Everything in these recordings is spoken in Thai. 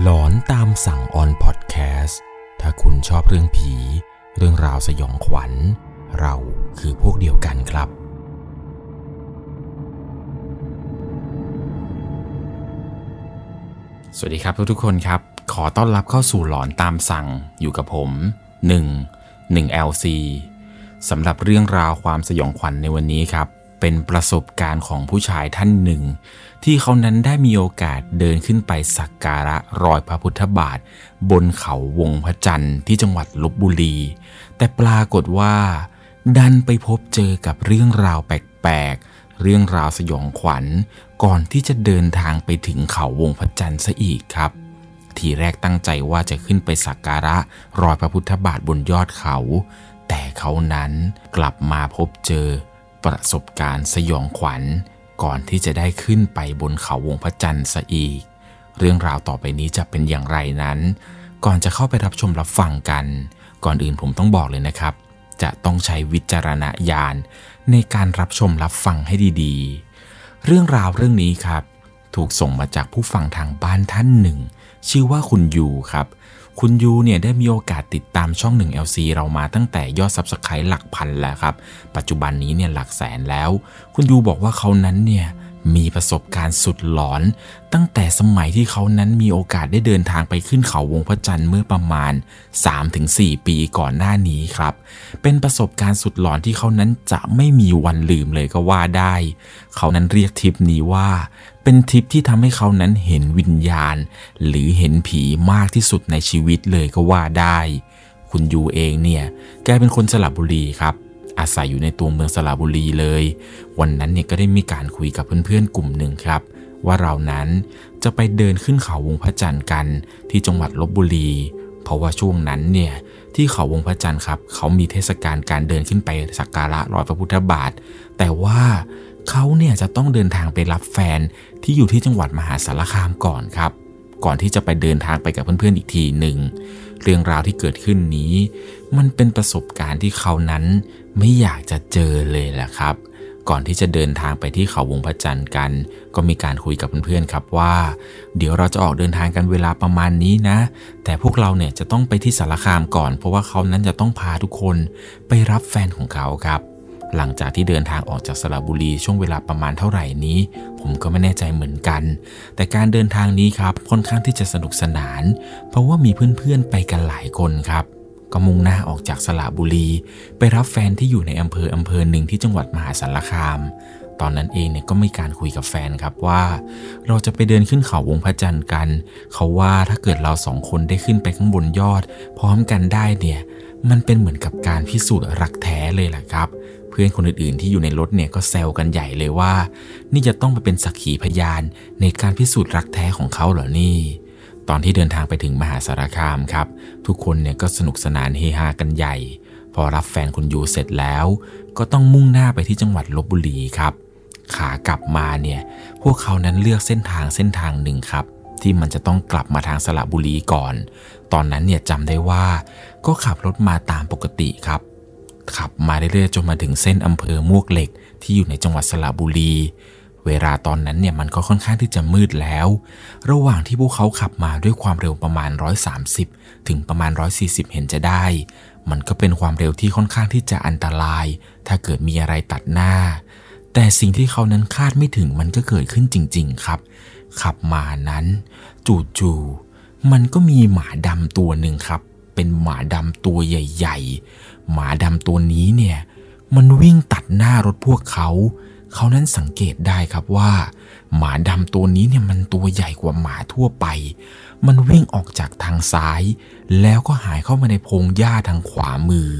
หลอนตามสั่งออนพอดแคสต์ถ้าคุณชอบเรื่องผี เรื่องราวสยองขวัญ เราคือพวกเดียวกันครับ สวัสดีครับทุกๆคนครับ ขอต้อนรับเข้าสู่หลอนตามสั่งอยู่กับผม 1 1 LC สำหรับเรื่องราวความสยองขวัญในวันนี้ครับ เป็นประสบการณ์ของผู้ชายท่านหนึ่ง ที่เขานั้นได้มีโอกาสเดินขึ้นไปสักการะรอยพระพุทธบาท บนเขาวงพระจันทร์ที่จังหวัดลบบุรี แต่ปรากฏว่า ดันไปพบเจอกับเรื่องราวแปลกๆ เรื่องราวสยองขวัญ ก่อนที่จะเดินทางไปถึงเขาวงพระจันทร์ซะอีกครับ ทีแรกตั้งใจว่าจะขึ้นไปสักการะรอยพระพุทธบาทบนยอดเขา แต่เขานั้นกลับมาพบเจอ ประสบการณ์สยองขวัญ ก่อนที่จะได้ขึ้นไปบนเขาวงพระจันทร์ซะอีก เรื่องราวต่อไปนี้จะเป็นอย่างไรนั้น ก่อนจะเข้าไปรับชมรับฟังกัน ก่อนอื่นผมต้องบอกเลยนะครับ จะต้องใช้วิจารณญาณในการรับชมรับฟังให้ดีๆ เรื่องราวเรื่องนี้ครับ ถูกส่งมาจากผู้ฟังทางบ้านท่านหนึ่ง ชื่อว่าคุณยูครับ คุณยูเนี่ยได้มีโอกาสติดตามช่อง 1 LC เรามาตั้งแต่ยอด subscribe หลักพันแล้วครับ ปัจจุบันนี้เนี่ยหลักแสนแล้ว คุณยูบอกว่าเขานั้นเนี่ยมีประสบการณ์สุดหลอน ตั้งแต่สมัยที่เขานั้นมีโอกาสได้เดินทางไปขึ้นเขาวงพระจันทร์เมื่อประมาณ 3-4 ปีก่อนหน้านี้ครับ เป็นประสบการณ์สุดหลอนที่เขานั้นจะไม่มีวันลืมเลยก็ว่าได้ เขานั้นเรียกทริปนี้ว่า เป็นทริปที่ทำให้เขานั้นเห็นวิญญาณ หรือเห็นผีมากที่สุดในชีวิตเลยก็ว่าได้ คุณยูเองเนี่ย แกเป็นคนสระบุรีครับอาศัยอยู่ในตัวเมืองสระบุรีเลย วันนั้นเนี่ยก็ได้มีการคุยกับเพื่อนๆกลุ่มหนึ่งครับ ว่าเรานั้นจะไปเดินขึ้นเขาวงพระจันทร์กันที่จังหวัดลบบุรี เพราะว่าช่วงนั้นเนี่ยที่เขาวงพระจันทร์ครับ เขามีเทศกาลการเดินขึ้นไปสักการะรอยพระพุทธบาท แต่ว่า เขาเนี่ยจะต้องเดินทางไปรับแฟนที่อยู่ที่จังหวัดมหาสารคามก่อนครับ ก่อนที่จะไปเดินทางไปกับเพื่อนๆอีกทีหนึ่งเรื่องราวที่เกิดขึ้นนี้ มันเป็นประสบการณ์ที่เขานั้นไม่อยากจะเจอเลยแหละครับ ก่อนที่จะเดินทางไปที่เขาวงพระจันทร์กัน ก็มีการคุยกับเพื่อนๆครับว่า เดี๋ยวเราจะออกเดินทางกันเวลาประมาณนี้นะ แต่พวกเราเนี่ยจะต้องไปที่สารคามก่อน เพราะว่าเขานั้นจะต้องพาทุกคนไปรับแฟนของเขาครับ หลังจากที่เดินทางออกจากสระบุรีช่วงเวลาประมาณเท่าไหร่นี้ ผมก็ไม่แน่ใจเหมือนกัน แต่การเดินทางนี้ครับค่อนข้างที่จะสนุกสนาน เพราะว่ามีเพื่อนๆไปกันหลายคนครับก็มุ่งหน้าออกจากสระบุรี ไปรับแฟนที่อยู่ในอำเภออำเภอหนึ่งที่จังหวัดมหาสารคาม ตอนนั้นเองเนี่ยก็มีการคุยกับแฟนครับว่า เราจะไปเดินขึ้นเขาวงพระจันทร์กัน เขาว่าถ้าเกิดเราสองคนได้ขึ้นไปข้างบนยอด พร้อมกันได้เนี่ย มันเป็นเหมือนกับการพิสูจน์รักแท้เลยแหละครับ เพื่อนคนอื่นๆ ที่อยู่ในรถเนี่ยก็แซวกันใหญ่เลยว่า นี่จะต้องไปเป็นสักขีพยานในการพิสูจน์รักแท้ของเขาเหรอนี่ ตอนที่เดินทางไปถึงมหาสารคามครับ ทุกคนเนี่ยก็สนุกสนานเฮฮากันใหญ่ พอรับแฟนคุณยูเสร็จแล้ว ก็ต้องมุ่งหน้าไปที่จังหวัดลบบุรีครับ ขากลับมาเนี่ยพวกเขานั้นเลือกเส้นทางเส้นทางหนึ่งครับ ที่มันจะต้องกลับมาทางสระบุรีก่อน ตอนนั้นเนี่ยจำได้ว่า ก็ขับรถมาตามปกติครับ ขับมาเรื่อยๆจนมาถึงเส้นอำเภอมวกเหล็ก ที่อยู่ในจังหวัดสระบุรี เวลาตอนนั้นเนี่ยมันก็ค่อนข้างที่จะมืดแล้ว ระหว่างที่พวกเขาขับมาด้วยความเร็วประมาณ 130 ถึงประมาณ 140 เห็นจะได้ มันก็เป็นความเร็วที่ค่อนข้างที่จะอันตราย ถ้าเกิดมีอะไรตัดหน้า แต่สิ่งที่เขานั้นคาดไม่ถึงมันก็เกิดขึ้นจริง ๆ ครับ ขับมานั้น จู่ๆมันก็มีหมาดำตัวหนึ่งครับ เป็นหมาดำตัวใหญ่ ๆ หมาดำตัวนี้เนี่ยมันวิ่งตัดหน้ารถพวกเขา เขานั้นสังเกตได้ครับว่า หมาดำตัวนี้เนี่ยมันตัวใหญ่กว่าหมาทั่วไป มันวิ่งออกจากทางซ้าย แล้วก็หายเข้ามาในพงหญ้าทางขวามือ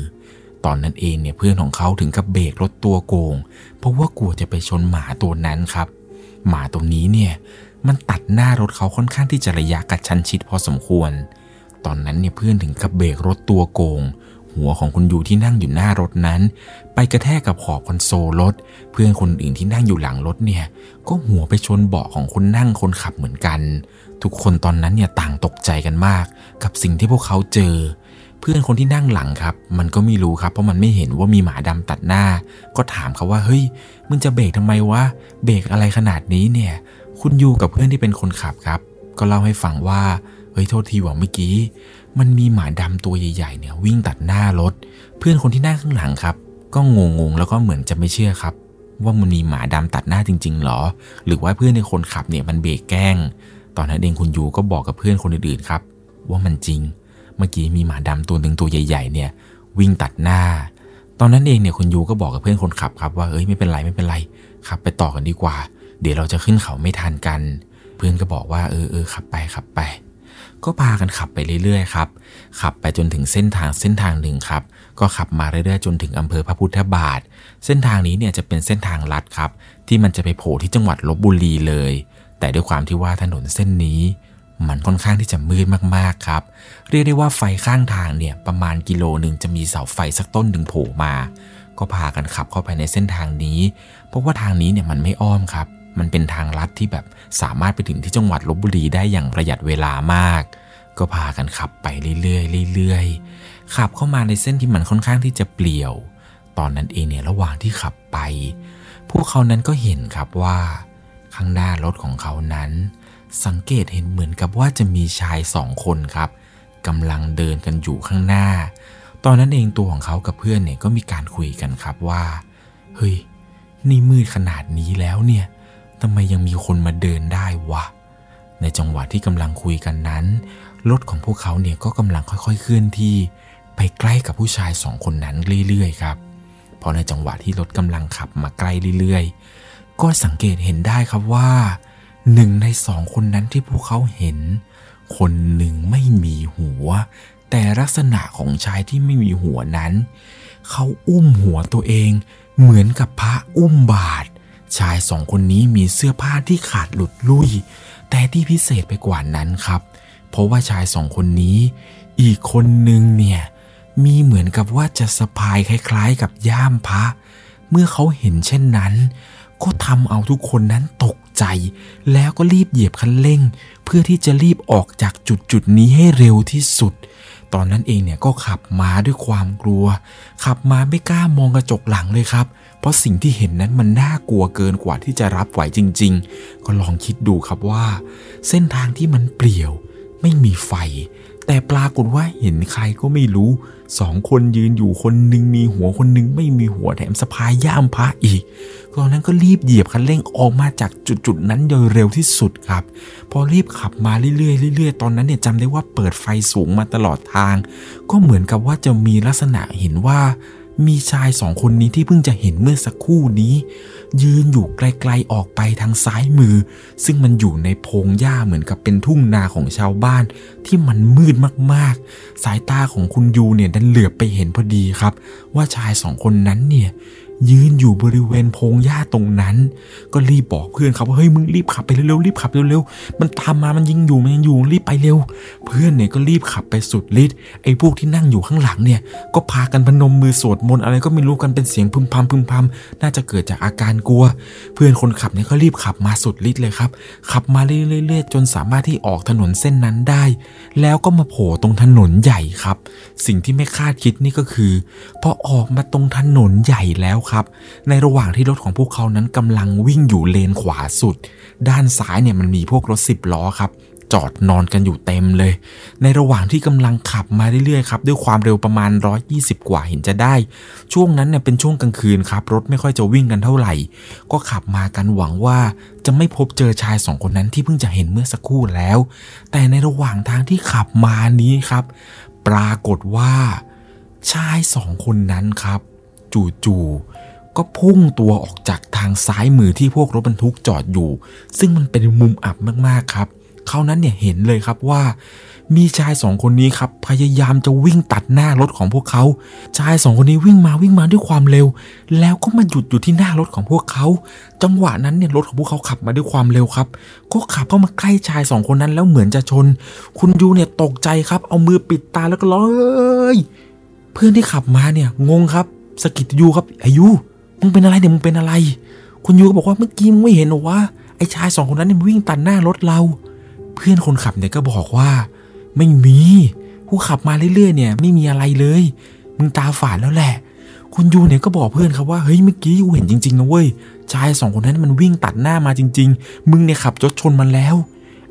ตอนนั้นเองเนี่ยเพื่อนของเขาถึงกับเบรกรถตัวโกง เพราะว่ากลัวจะไปชนหมาตัวนั้นครับ หมาตัวนี้เนี่ยมันตัดหน้ารถเขาค่อนข้างที่จะระยะกระชั้นชิดพอสมควร ตอนนั้นเนี่ยเพื่อนถึงกับเบรกรถตัวโกง หัวของคุณยูที่นั่งอยู่หน้ารถนั้น ไปกระแทกกับขอบคอนโซลรถ เพื่อนคนอื่นที่นั่งอยู่หลังรถเนี่ย ก็หัวไปชนเบาะของคนนั่งคนขับเหมือนกัน ทุกคนตอนนั้นเนี่ยต่างตกใจกันมาก กับสิ่งที่พวกเขาเจอ เพื่อนคนที่นั่งหลังครับ มันก็ไม่รู้ครับเพราะมันไม่เห็นว่ามีหมาดำตัดหน้า ก็ถามเขาว่าเฮ้ยมึงจะเบรกทำไมวะเบรกอะไรขนาดนี้เนี่ย คุณยูกับเพื่อนที่เป็นคนขับครับ ก็เล่าให้ฟังว่า เฮ้ยโทษทีว่าเมื่อกี้ มันมีหมาดำตัวใหญ่ๆเนี่ยวิ่งตัดหน้ารถ เพื่อนคนที่นั่งข้างหลังครับ ก็งงๆแล้วก็เหมือนจะไม่เชื่อครับ ว่ามันมีหมาดำตัดหน้าจริงๆหรอ หรือว่าเพื่อนในคนขับเนี่ยมันเบรกแกล้ง ตอนนั้นเองคุณยูก็บอกกับเพื่อนคนอื่นๆครับ ว่ามันจริง เมื่อกี้มีหมาดำตัวหนึ่งตัวใหญ่ ๆ เนี่ย วิ่งตัดหน้า ตอนนั้นเองเนี่ยคุณยูก็บอกกับเพื่อนคนขับครับว่าเอ้ยไม่เป็นไรไม่เป็นไรขับไปต่อกันดีกว่า เดี๋ยวเราจะขึ้นเขาไม่ทันกัน เพื่อนก็บอกว่าเออเออขับไปขับไป ก็พากันขับไปเรื่อยๆครับ ขับไปจนถึงเส้นทางเส้นทางหนึ่งครับ ก็ขับมาเรื่อยๆจนถึงอำเภอพระพุทธบาท เส้นทางนี้เนี่ยจะเป็นเส้นทางลัดครับ ที่มันจะไปโผล่ที่จังหวัดลบบุรีเลย แต่ด้วยความที่ว่าถนนเส้นนี้ มันค่อนข้างที่จะมืดมากๆครับ เรียกได้ว่าไฟข้างทางเนี่ยประมาณกิโลหนึ่งจะมีเสาไฟสักต้นหนึ่งโผล่มา ก็พากันขับเข้าไปในเส้นทางนี้ เพราะว่าทางนี้เนี่ยมันไม่อ้อมครับ มันเป็นทางลัดที่แบบสามารถไปถึงที่จังหวัดลบบุรีได้อย่างประหยัดเวลามาก ก็พากันขับไปเรื่อยๆเรื่อยๆขับเข้ามาในเส้นที่มันค่อนข้างที่จะเปลี่ยว ตอนนั้นเองเนี่ยระหว่างที่ขับไป พวกเขานั้นก็เห็นครับว่า ข้างหน้ารถของเขานั้น สังเกตเห็นเหมือนกับว่าจะมีชายสองคนครับกำลังเดินกันอยู่ข้างหน้า ตอนนั้นเองตัวของเขากับเพื่อนเนี่ยก็มีการคุยกันครับว่า เฮ้ย นี่มืดขนาดนี้แล้วเนี่ย ทำไมยังมีคนมาเดินได้วะ ในจังหวะที่กำลังคุยกันนั้น รถของพวกเขาเนี่ยก็กำลังค่อย ๆ เคลื่อนที่ ไปใกล้กับผู้ชายสองคนนั้นเรื่อยๆครับ พอในจังหวะที่รถกำลังขับมาใกล้เรื่อยๆ ก็สังเกตเห็นได้ครับว่าหนึ่งในสองคนนั้นที่พวกเขาเห็น คนหนึ่งไม่มีหัว แต่ลักษณะของชายที่ไม่มีหัวนั้น เขาอุ้มหัวตัวเอง เหมือนกับพระอุ้มบาท ชายสองคนนี้มีเสื้อผ้าที่ขาดหลุดลุ่ยแต่ที่พิเศษไปกว่านั้นครับ เพราะว่าชายสองคนนี้ อีกคนหนึ่งเนี่ย มีเหมือนกับว่าจะสะพายคล้ายๆ กับย่ามพระ เมื่อเขาเห็นเช่นนั้น ก็ทำเอาทุกคนนั้นตกใจ แล้วก็รีบเหยียบคันเร่ง เพื่อที่จะรีบออกจากจุดจุดนี้ให้เร็วที่สุดตอนนั้นเองเนี่ยก็ขับมาด้วยความกลัว ขับมาไม่กล้ามองกระจกหลังเลยครับ เพราะสิ่งที่เห็นนั้นมันน่ากลัวเกินกว่าที่จะรับไหวจริง ๆ ก็ลองคิดดูครับว่า เส้นทางที่มันเปลี่ยว ไม่มีไฟ แต่ปรากฏว่าเห็นใครก็ไม่รู้สองคนยืนอยู่คนหนึ่งมีหัวคนหนึ่งไม่มีหัวแถมสะพายย่ามพระอีกตอนนั้นก็รีบเหยียบคันเร่งออกมาจากจุดๆนั้นโดยเร็วที่สุดครับ พอรีบขับมาเรื่อยๆเรื่อยๆ ตอนนั้นเนี่ยจำได้ว่าเปิดไฟสูงมาตลอดทาง ก็เหมือนกับว่าจะมีลักษณะเห็นว่า มีชายสองคนนี้ที่เพิ่งจะเห็นเมื่อสักครู่นี้ ยืนอยู่ไกลๆออกไปทางซ้ายมือ ซึ่งมันอยู่ในพงหญ้าเหมือนกับเป็นทุ่งนาของชาวบ้าน ที่มันมืดมากๆ สายตาของคุณยูเนี่ยดันเหลือบไปเห็นพอดีครับ ว่าชายสองคนนั้นเนี่ย ยืนอยู่บริเวณพงหญ้าตรงนั้น ก็รีบบอกเพื่อนครับว่าเฮ้ยมึงรีบขับไปเร็วๆรีบขับเร็วๆมันตามมามันยิงอยู่มันยังอยู่รีบไปเร็ว เพื่อนเนี่ยก็รีบขับไปสุดฤทธิ์ไอ้พวกที่นั่งอยู่ข้างหลังเนี่ย ก็พากันพนมมือสวดมนต์อะไรก็ไม่รู้กันเป็นเสียงพึมพำพึมพำน่าจะเกิดจากอาการกลัว เพื่อนคนขับเนี่ยก็รีบขับมาสุดฤทธิ์เลยครับ ขับมาเรื่อยๆจนสามารถที่ออกถนนเส้นนั้นได้ แล้วก็มาโผล่ตรงถนนใหญ่ครับ สิ่งที่ไม่คาดคิดนี่ก็คือพอออกมาตรงถนนใหญ่แล้วครับ ในระหว่างที่รถของพวกเขานั้นกำลังวิ่งอยู่เลนขวาสุด ด้านซ้ายเนี่ยมันมีพวกรถสิบล้อครับจอดนอนกันอยู่เต็มเลย ในระหว่างที่กำลังขับมาเรื่อยๆครับด้วยความเร็วประมาณ 120 กว่าเห็นจะได้ ช่วงนั้นเนี่ยเป็นช่วงกลางคืนครับ รถไม่ค่อยจะวิ่งกันเท่าไหร่ ก็ขับมากันหวังว่าจะไม่พบเจอชายสองคนนั้นที่เพิ่งจะเห็นเมื่อสักครู่แล้ว แต่ในระหว่างทางที่ขับมานี้ครับ ปรากฏว่า ชายสองคนนั้นครับ จู่ๆ ก็พุ่งตัวออกจากทางซ้ายมือที่พวกรถบรรทุกจอดอยู่ ซึ่งมันเป็นมุมอับมากๆครับเขานั้นเนี่ยเห็นเลยครับว่า มีชายสองคนนี้ครับพยายามจะวิ่งตัดหน้ารถของพวกเขาชายสองคนนี้วิ่งมาวิ่งมาด้วยความเร็ว แล้วก็มาหยุดอยู่ที่หน้ารถของพวกเขาจังหวะนั้นเนี่ยรถของพวกเขาขับมาด้วยความเร็วครับ ก็ขับเข้ามาใกล้ชายสองคนนั้นแล้วเหมือนจะชน คุณยูเนี่ยตกใจครับ เอามือปิดตาแล้วก็ร้องเอ้ยเพื่อนที่ขับมาเนี่ยงงครับสกิดยูครับอายุ มึงเป็นอะไรเนี่ยมึงเป็นอะไร คุณยูก็บอกว่าเมื่อกี้มึงไม่เห็นหรอว่าไอ้ชายสองคนนั้นเนี่ยมันวิ่งตัดหน้ารถเรา เพื่อนคนขับเนี่ยก็บอกว่า ไม่มีผู้ขับมาเรื่อยๆเนี่ย ไม่มีอะไรเลย มึงตาฝาดแล้วแหละ คุณยูเนี่ยก็บอกเพื่อนครับว่าเฮ้ยเมื่อกี้ยูเห็นจริงๆนะเว้ยชายสองคนนั้นมันวิ่งตัดหน้ามาจริง ๆ มึงเนี่ยขับรถชนมันแล้ว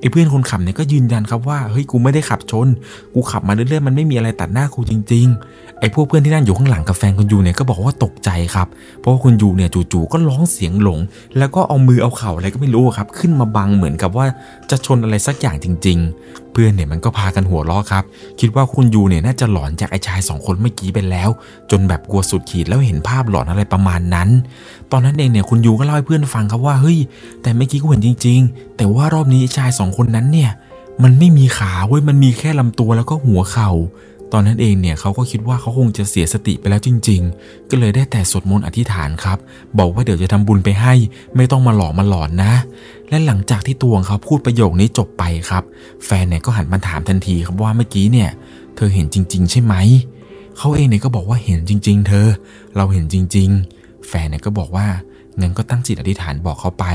ไอ้เพื่อนคนขับเนี่ยก็ยืนยันครับว่าเฮ้ยกูไม่ได้ขับชน กูขับมาเรื่อยๆมันไม่มีอะไรตัดหน้ากูจริง ๆ ไอ้พวกเพื่อนที่นั่งอยู่ข้างหลังกับแฟนคุณยูเนี่ยก็บอกว่าตกใจครับ เพราะว่าคุณยูเนี่ยจู่ๆก็ร้องเสียงหลง แล้วก็เอามือเอาเข่าอะไรก็ไม่รู้ครับ ขึ้นมาบังเหมือนกับว่าจะชนอะไรสักอย่างจริง ๆ เพื่อนเนี่ยมันก็พากันหัวเราะครับ คิดว่าคุณยูเนี่ยน่าจะหลอนจากไอ้ชายสองคนเมื่อกี้ไปแล้ว จนแบบกลัวสุดขีดแล้วเห็นภาพหลอนอะไรประมาณนั้น ตอนนั้นเองเนี่ยคุณยูก็เล่าให้เพื่อนฟังครับว่าเฮ้ยแต่เมื่อกี้กูเห็นจริง ๆ แต่ว่ารอบนี้ชายสองคนนั้นเนี่ย มันไม่มีขาเว้ยมันมีแค่ลำตัวแล้วก็หัวเขา่าตอนนั้นเองเนี่ยเขาก็คิดว่าเขาคงจะเสียสติไปแล้วจริง ๆ ก็เลยได้แต่สวดมนต์อธิษฐานครับ บอกว่าเดี๋ยวจะทำบุญไปให้ ไม่ต้องมาหลอกมาหลอนนะ และหลังจากที่ตัวของเขาพูดประโยคนี้จบไปครับ แฟนเนี่ยก็หันมาถามทันทีครับว่าเมื่อกี้เนี่ย เธอเห็นจริง ๆ ใช่ไหมเขาเองเนี่ยก็บอกว่าเห็นจริง ๆ เธอ เราเห็นจริง ๆ แฟนเนี่ยก็บอกว่างั้นก็ตั้งจิตอธิษฐานบอกเขาไป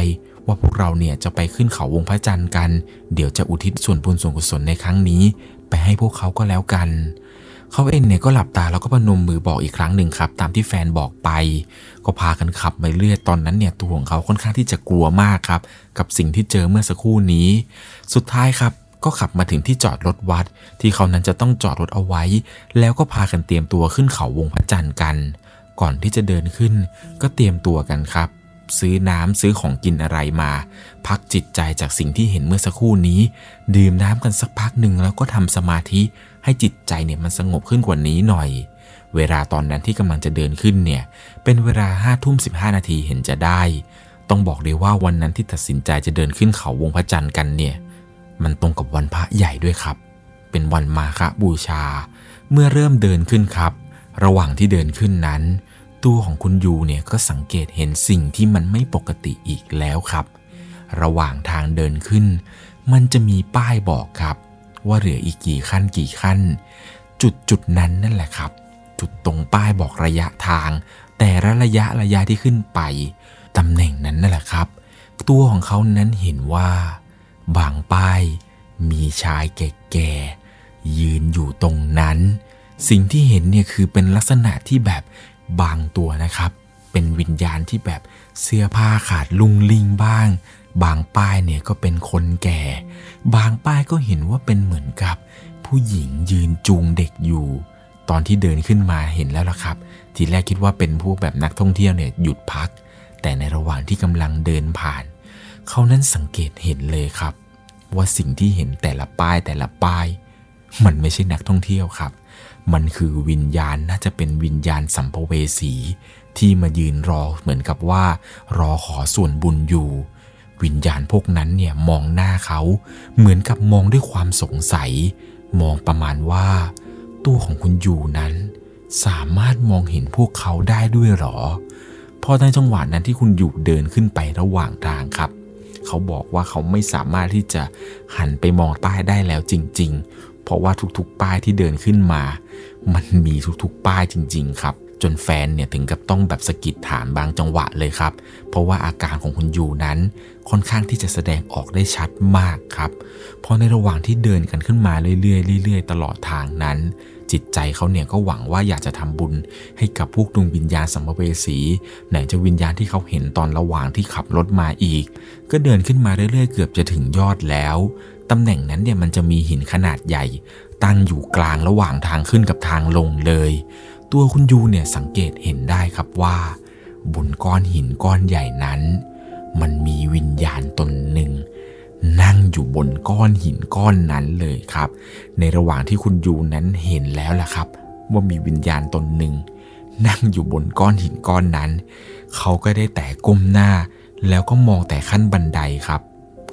ว่าพวกเราเนี่ยจะไปขึ้นเขาวงพระจันทร์กัน เดี๋ยวจะอุทิศส่วนบุญส่วนกุศลในครั้งนี้ ไปให้พวกเขาก็แล้วกัน เขาเองเนี่ยก็หลับตาแล้วก็พนมมือบอกอีกครั้งหนึ่งครับ ตามที่แฟนบอกไป ก็พากันขับไปเรื่อยตอนนั้นเนี่ยตัวของเขาค่อนข้างที่จะกลัวมากครับ กับสิ่งที่เจอเมื่อสักครู่นี้ สุดท้ายครับก็ขับมาถึงที่จอดรถวัด ที่เขานั้นจะต้องจอดรถเอาไว้ แล้วก็พากันเตรียมตัวขึ้นเขาวงพระจันทร์กัน ก่อนที่จะเดินขึ้น ก็เตรียมตัวกันครับ ซื้อน้ำซื้อของกินอะไรมา พักจิตใจจากสิ่งที่เห็นเมื่อสักครู่นี้ ดื่มน้ำกันสักพักหนึ่งแล้วก็ทำสมาธิให้จิตใจเนี่ยมันสงบขึ้นกว่านี้หน่อย เวลาตอนนั้นที่กำลังจะเดินขึ้นเนี่ย เป็นเวลาห้าทุ่มสิบห้านาทีเห็นจะได้ ต้องบอกเลยว่าวันนั้นที่ตัดสินใจจะเดินขึ้นเขาวงพระจันทร์กันเนี่ย มันตรงกับวันพระใหญ่ด้วยครับ เป็นวันมาฆบูชา เมื่อเริ่มเดินขึ้นครับ ระหว่างที่เดินขึ้นนั้น ตัวของคุณยูเนี่ยก็สังเกตเห็นสิ่งที่มันไม่ปกติอีกแล้วครับ ระหว่างทางเดินขึ้น มันจะมีป้ายบอกครับ ว่าเหลืออีกกี่ขั้นกี่ขั้น จุดจุดนั้นนั่นแหละครับ จุดตรงป้ายบอกระยะทาง แต่ละระยะระยะที่ขึ้นไปตำแหน่งนั้นนั่นแหละครับ ตัวของเขานั้นเห็นว่า บางป้ายมีชายแก่ๆยืนอยู่ตรงนั้น สิ่งที่เห็นเนี่ยคือเป็นลักษณะที่แบบ บางตัวนะครับ เป็นวิญญาณที่แบบเสื้อผ้าขาดลุงลิงบ้าง บางป้ายเนี่ยก็เป็นคนแก่ บางป้ายก็เห็นว่าเป็นเหมือนกับ ผู้หญิงยืนจูงเด็กอยู่ ตอนที่เดินขึ้นมาเห็นแล้วล่ะครับ ทีแรกคิดว่าเป็นพวกแบบนักท่องเที่ยวเนี่ยหยุดพัก แต่ในระหว่างที่กำลังเดินผ่าน เขานั้นสังเกตเห็นเลยครับ ว่าสิ่งที่เห็นแต่ละป้ายแต่ละป้าย มันไม่ใช่นักท่องเที่ยวครับ มันคือวิญญาณน่าจะเป็นวิญญาณสัมภเวสี ที่มายืนรอเหมือนกับว่า รอขอส่วนบุญอยู่ วิญญาณพวกนั้นเนี่ยมองหน้าเขาเหมือนกับมองด้วยความสงสัย มองประมาณว่า ตัวของคุณอยู่นั้น สามารถมองเห็นพวกเขาได้ด้วยหรอพอในจังหวะนั้นที่คุณอยู่เดินขึ้นไประหว่างทางครับ เขาบอกว่าเขาไม่สามารถที่จะหันไปมองป้ายได้แล้วจริง ๆ เพราะว่าทุกๆ ป้ายที่เดินขึ้นมา มันมีทุกๆ ป้ายจริง ๆ ครับ จนแฟนเนี่ยถึงกับต้องแบบสะกิดถามบางจังหวะเลยครับ เพราะว่าอาการของคุณยูนั้นค่อนข้างที่จะแสดงออกได้ชัดมากครับ เพราะในระหว่างที่เดินกันขึ้นมาเรื่อยๆเรื่อยๆ ตลอดทางนั้น จิตใจเขาเนี่ยก็หวังว่าอยากจะทำบุญให้กับพวกดวงวิญญาณสัมภเวสีไหนจะวิญญาณที่เขาเห็นตอนระหว่างที่ขับรถมาอีก ก็เดินขึ้นมาเรื่อยๆ เกือบจะถึงยอดแล้วตำแหน่งนั้นเนี่ยมันจะมีหินขนาดใหญ่ ตั้งอยู่กลางระหว่างทางขึ้นกับทางลงเลย ตัวคุณยูเนี่ยสังเกตเห็นได้ครับว่า บนก้อนหินก้อนใหญ่นั้น มันมีวิญญาณตนหนึ่ง นั่งอยู่บนก้อนหินก้อนนั้นเลยครับ ในระหว่างที่คุณยูนั้นเห็นแล้วล่ะครับ ว่ามีวิญญาณตนหนึ่ง นั่งอยู่บนก้อนหินก้อนนั้น เขาก็ได้แต่ก้มหน้า แล้วก็มองแต่ขั้นบันไดครับ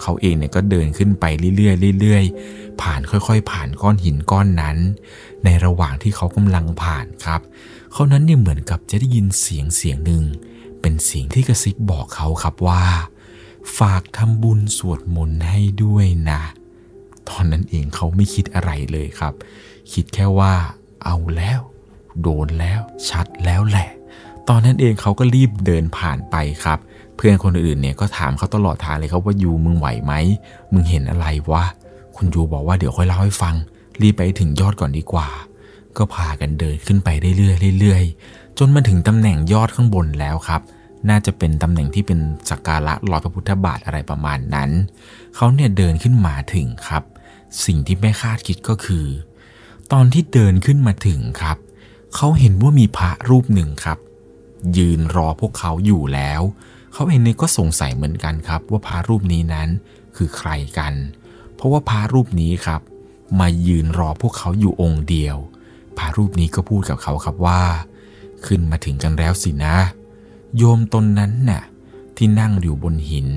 เขาเองเนี่ยก็เดินขึ้นไปเรื่อยๆเรื่อยๆผ่านค่อยๆ ผ่านก้อนหินก้อนนั้น ในระหว่างที่เขากำลังผ่านครับ เขานั้นเนี่ยเหมือนกับจะได้ยินเสียงเสียงหนึ่งเป็นเสียงที่กระซิบบอกเขาครับว่า ฝากทำบุญสวดมนต์ให้ด้วยนะ ตอนนั้นเองเขาไม่คิดอะไรเลยครับ คิดแค่ว่าเอาแล้ว โดนแล้ว ชัดแล้วแหละ ตอนนั้นเองเขาก็รีบเดินผ่านไปครับ เพื่อนคนอื่นเนี่ยก็ถามเขาตลอดทางเลยครับว่ายูมึงไหวไหม มึงเห็นอะไรวะ คุณยูบอกว่าเดี๋ยวค่อยเล่าให้ฟัง รีบไปถึงยอดก่อนดีกว่า ก็พากันเดินขึ้นไปเรื่อยๆเรื่อยๆจนมาถึงตำแหน่งยอดข้างบนแล้วครับ น่าจะเป็นตำแหน่งที่เป็นสักการะรอยพระพุทธบาทอะไรประมาณนั้น เขาเนี่ยเดินขึ้นมาถึงครับ สิ่งที่ไม่คาดคิดก็คือ ตอนที่เดินขึ้นมาถึงครับ เขาเห็นว่ามีพระรูปหนึ่งครับ ยืนรอพวกเขาอยู่แล้ว เขาเองเนี่ยก็สงสัยเหมือนกันครับ ว่าพระรูปนี้นั้นคือใครกัน เพราะว่าพระรูปนี้ครับ มายืนรอพวกเขาอยู่องค์เดียวพระรูปนี้ก็พูดกับเขาครับว่า ขึ้นมาถึงกันแล้วสินะ โยมตนนั้นน่ะที่นั่งอยู่บนหิน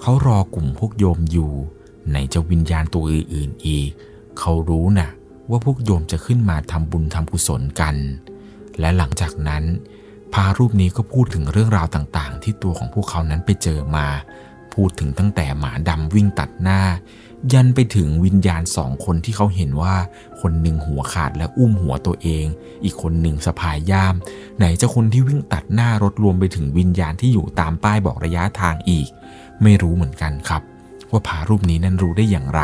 เขารอกลุ่มพวกโยมอยู่ไหนจะวิญญาณตัวอื่นๆอีก เขารู้น่ะว่าพวกโยมจะขึ้นมาทำบุญทำกุศลกัน และหลังจากนั้น พารูปนี้ก็พูดถึงเรื่องราวต่างๆ ที่ตัวของพวกเขานั้นไปเจอมา พูดถึงตั้งแต่หมาดำวิ่งตัดหน้า ยันไปถึงวิญญาณสองคนที่เขาเห็นว่าคนหนึ่งหัวขาดและอุ้มหัวตัวเอง อีกคนหนึ่งสะพายย่าม ไหนจะคนที่วิ่งตัดหน้ารถรวมไปถึงวิญญาณที่อยู่ตามป้ายบอกระยะทางอีก ไม่รู้เหมือนกันครับ ว่าพารูปนี้นั้นรู้ได้อย่างไร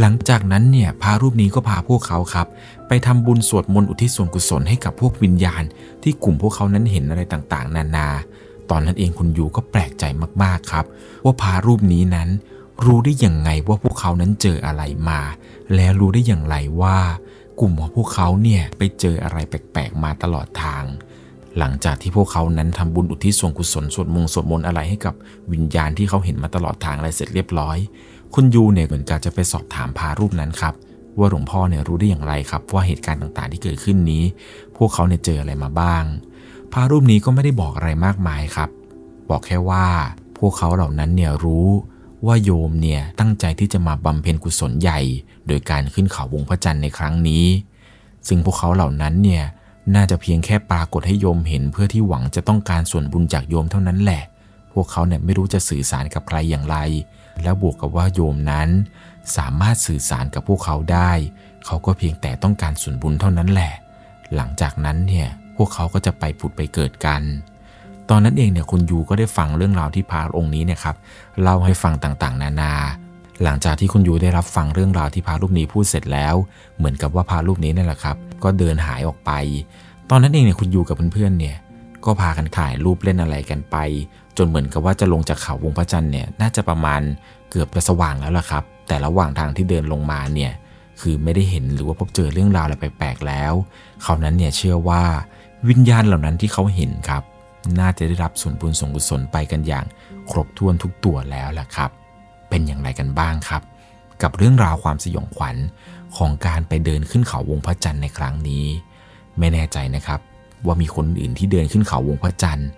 หลังจากนั้นเนี่ยพารูปนี้ก็พาพวกเขาครับ ไปทำบุญสวดมนต์อุทิศส่วนกุศลให้กับพวกวิญญาณ ที่กลุ่มพวกเขานั้นเห็นอะไรต่างๆ นานา ตอนนั้นเองคุณยูก็แปลกใจมากๆครับ ว่าพารูปนี้นั้น รู้ได้อย่างไงว่าพวกเขานั้นเจออะไรมา แล้วรู้ได้อย่างไรว่า กลุ่มของพวกเขาเนี่ยไปเจออะไรแปลกๆมาตลอดทาง หลังจากที่พวกเขานั้นทำบุญอุทิศส่วนกุศลสวดมงสวดมนต์อะไรให้กับวิญญาณที่เขาเห็นมาตลอดทางอะไรเสร็จเรียบร้อย คุณยูเนี่ยเหมือนกับจะไปสอบถามพารูปนั้นครับว่าหลวงพ่อเนี่ยรู้ได้อย่างไรครับ ว่าเหตุการณ์ต่างๆที่เกิดขึ้นนี้ พวกเขาเนี่ยเจออะไรมาบ้างพารูปนี้ก็ไม่ได้บอกอะไรมากมายครับ บอกแค่ว่าพวกเขาเหล่านั้นเนี่ยรู้ ว่าโยมเนี่ยตั้งใจที่จะมาบำเพ็ญกุศลใหญ่ โดยการขึ้นเขาวงพระจันทร์ในครั้งนี้ ซึ่งพวกเขาเหล่านั้นเนี่ยน่าจะเพียงแค่ปรากฏให้โยมเห็นเพื่อที่หวังจะต้องการส่วนบุญจากโยมเท่านั้นแหละ พวกเขาเนี่ยไม่รู้จะสื่อสารกับใครอย่างไร แล้วบวกกับว่าโยมนั้น สามารถสื่อสารกับพวกเขาได้ เขาก็เพียงแต่ต้องการส่วนบุญเท่านั้นแหละ หลังจากนั้นเนี่ยพวกเขาก็จะไปผุดไปเกิดกัน ตอนนั้นเองเนี่ยคุณยูก็ได้ฟังเรื่องราวที่พระองค์นี้เนี่ยครับเล่าให้ฟังต่างๆ นานา หลังจากที่คุณยูได้รับฟังเรื่องราวที่พระรูปนี้พูดเสร็จแล้ว เหมือนกับว่าพระรูปนี้นี่แหละครับ ก็เดินหายออกไป ตอนนั้นเองเนี่ยคุณยูกับเพื่อนๆเนี่ยก็พากันถ่ายรูปเล่นอะไรกันไป จนเหมือนกับว่าจะลงจากเขาวงพระจันทร์เนี่ยน่าจะประมาณเกือบจะสว่างแล้วล่ะครับ แต่ระหว่างทางที่เดินลงมาเนี่ยคือไม่ได้เห็นหรือว่าพบเจอเรื่องราวอะไรแปลกๆแล้ว เขานั้นเนี่ยเชื่อว่าวิญญาณเหล่านั้นที่เขาเห็นครับ น่าจะได้รับส่วนบุญส่งกุศลไปกันอย่าง ครบถ้วนทุกตัวแล้วแหละครับ เป็นอย่างไรกันบ้างครับ กับเรื่องราวความสยองขวัญของการไปเดินขึ้นเขาวงพระจันทร์ในครั้งนี้ ไม่แน่ใจนะครับว่ามีคนอื่นที่เดินขึ้นเขาวงพระจันทร์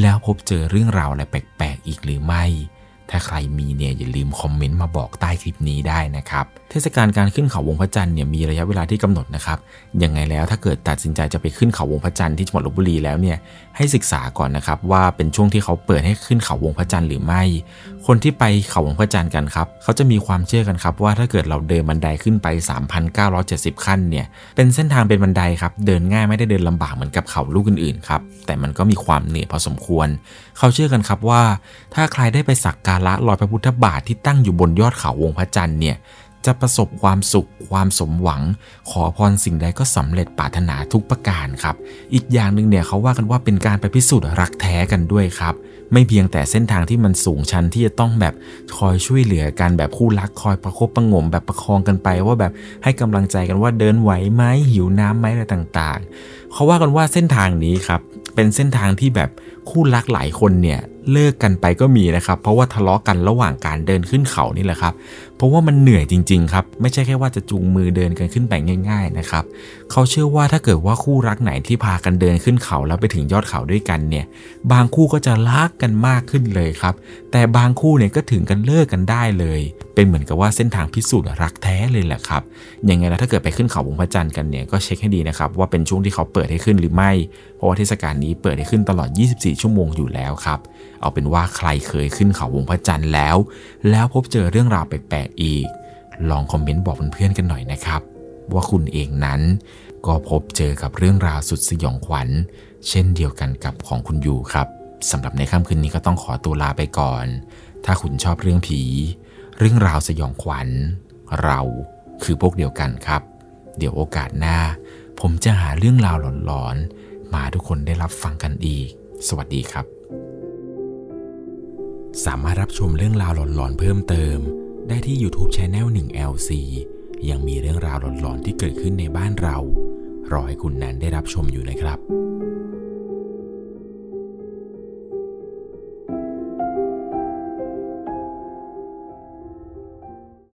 แล้วพบเจอเรื่องราวอะไรแปลกๆอีกหรือไม่ ถ้าใครมีเนี่ยอย่าลืมคอมเมนต์มาบอกใต้คลิปนี้ได้นะครับเทศกาลการขึ้นเขาวงพระจันทร์เนี่ยมีระยะเวลาที่กำหนดนะครับยังไงแล้วถ้าเกิดตัดสินใจจะไปขึ้นเขาวงพระจันทร์ที่จังหวัดลบบุรีแล้วเนี่ยให้ศึกษาก่อนนะครับว่าเป็นช่วงที่เขาเปิดให้ขึ้นเขาวงพระจันทร์หรือไม่ คนที่ไปเขาวงพระจันทร์กันครับเขาจะมีความเชื่อกันครับว่าถ้าเกิดเราเดินบันไดขึ้นไป 3,970 ขั้นเนี่ยเป็นเส้นทางเป็นบันไดครับเดินง่ายไม่ได้เดินลำบากเหมือนกับเขาลูกอื่นๆครับแต่มันก็มีความเหนื่อยพอสมควร เขาเชื่อกันครับว่า ถ้าใครได้ไปสักการะรอยพระพุทธบาทที่ตั้งอยู่บนยอดเขาวงพระจันทร์เนี่ย จะประสบความสุขความสมหวัง ขอพรสิ่งใดก็สำเร็จปรารถนาทุกประการครับ อีกอย่างหนึ่งเนี่ยเขาว่ากันว่าเป็นการไปพิสูจน์รักแท้กันด้วยครับ ไม่เพียงแต่เส้นทางที่มันสูงชันที่จะต้องแบบคอยช่วยเหลือกันแบบคู่รักคอยประคบประงมแบบประคองกันไป ว่าแบบให้กำลังใจกันว่าเดินไหวไหมหิวน้ำไหมอะไรต่างๆ เขาว่ากันว่าเส้นทางนี้ครับเป็นเส้นทางที่แบบ คู่รักหลายคนเนี่ยเลิกกันไปก็มีนะครับ เพราะว่าทะเลาะกันระหว่างการเดินขึ้นเขานี่แหละครับ เพราะว่ามันเหนื่อยจริงๆครับ ไม่ใช่แค่ว่าจะจูงมือเดินกันขึ้นไปง่าย ๆนะครับ เขาเชื่อว่าถ้าเกิดว่าคู่รักไหนที่พากันเดินขึ้นเขาแล้วไปถึงยอดเขาด้วยกันเนี่ย บางคู่ก็จะรักกันมากขึ้นเลยครับ แต่บางคู่เนี่ยก็ถึงกันเลิกกันได้เลย เป็นเหมือนกับว่าเส้นทางพิสูจน์รักแท้เลยแหละครับ ยังไงแล้วถ้าเกิดไปขึ้นเขาวงพระจันทร์กันเนี่ยก็เช็คให้ดีนะครับว่าเป็นช่วงที่เขาเปิดให้ขึ้นหรือไม่ เพราะว่าเทศกาลนี้เปิดให้ขึ้นตลอด 24 ชั่วโมงอยู่แล้วครับ เอาเป็นว่าใครเคยขึ้นเขาวงพระจันทร์แล้ว แล้วพบเจอเรื่องราวแปลกๆอีก ลองคอมเมนต์บอกเพื่อนๆกันหน่อยนะครับ ว่าคุณเองนั้น ก็พบเจอกับเรื่องราวสุดสยองขวัญ เช่นเดียวกันกับของคุณยูครับสำหรับในค่ำคืนนี้ก็ต้องขอตัวลาไปก่อน ถ้าคุณชอบเรื่องผี เรื่องราวสยองขวัญ เราคือพวกเดียวกันครับ เดี๋ยวโอกาสหน้า ผมจะหาเรื่องราวหลอนๆ มาทุกคนได้รับฟังกันอีก สวัสดีครับ สามารถรับชมเรื่องราวหลอนๆเพิ่มเติม ได้ที่ YouTube c h anel 1 LC ยังมีเรื่องราวหลอนๆที่เกิดขึ้นในบ้านเรา รอให้คุณแนนได้รับชมอยู่นะครับ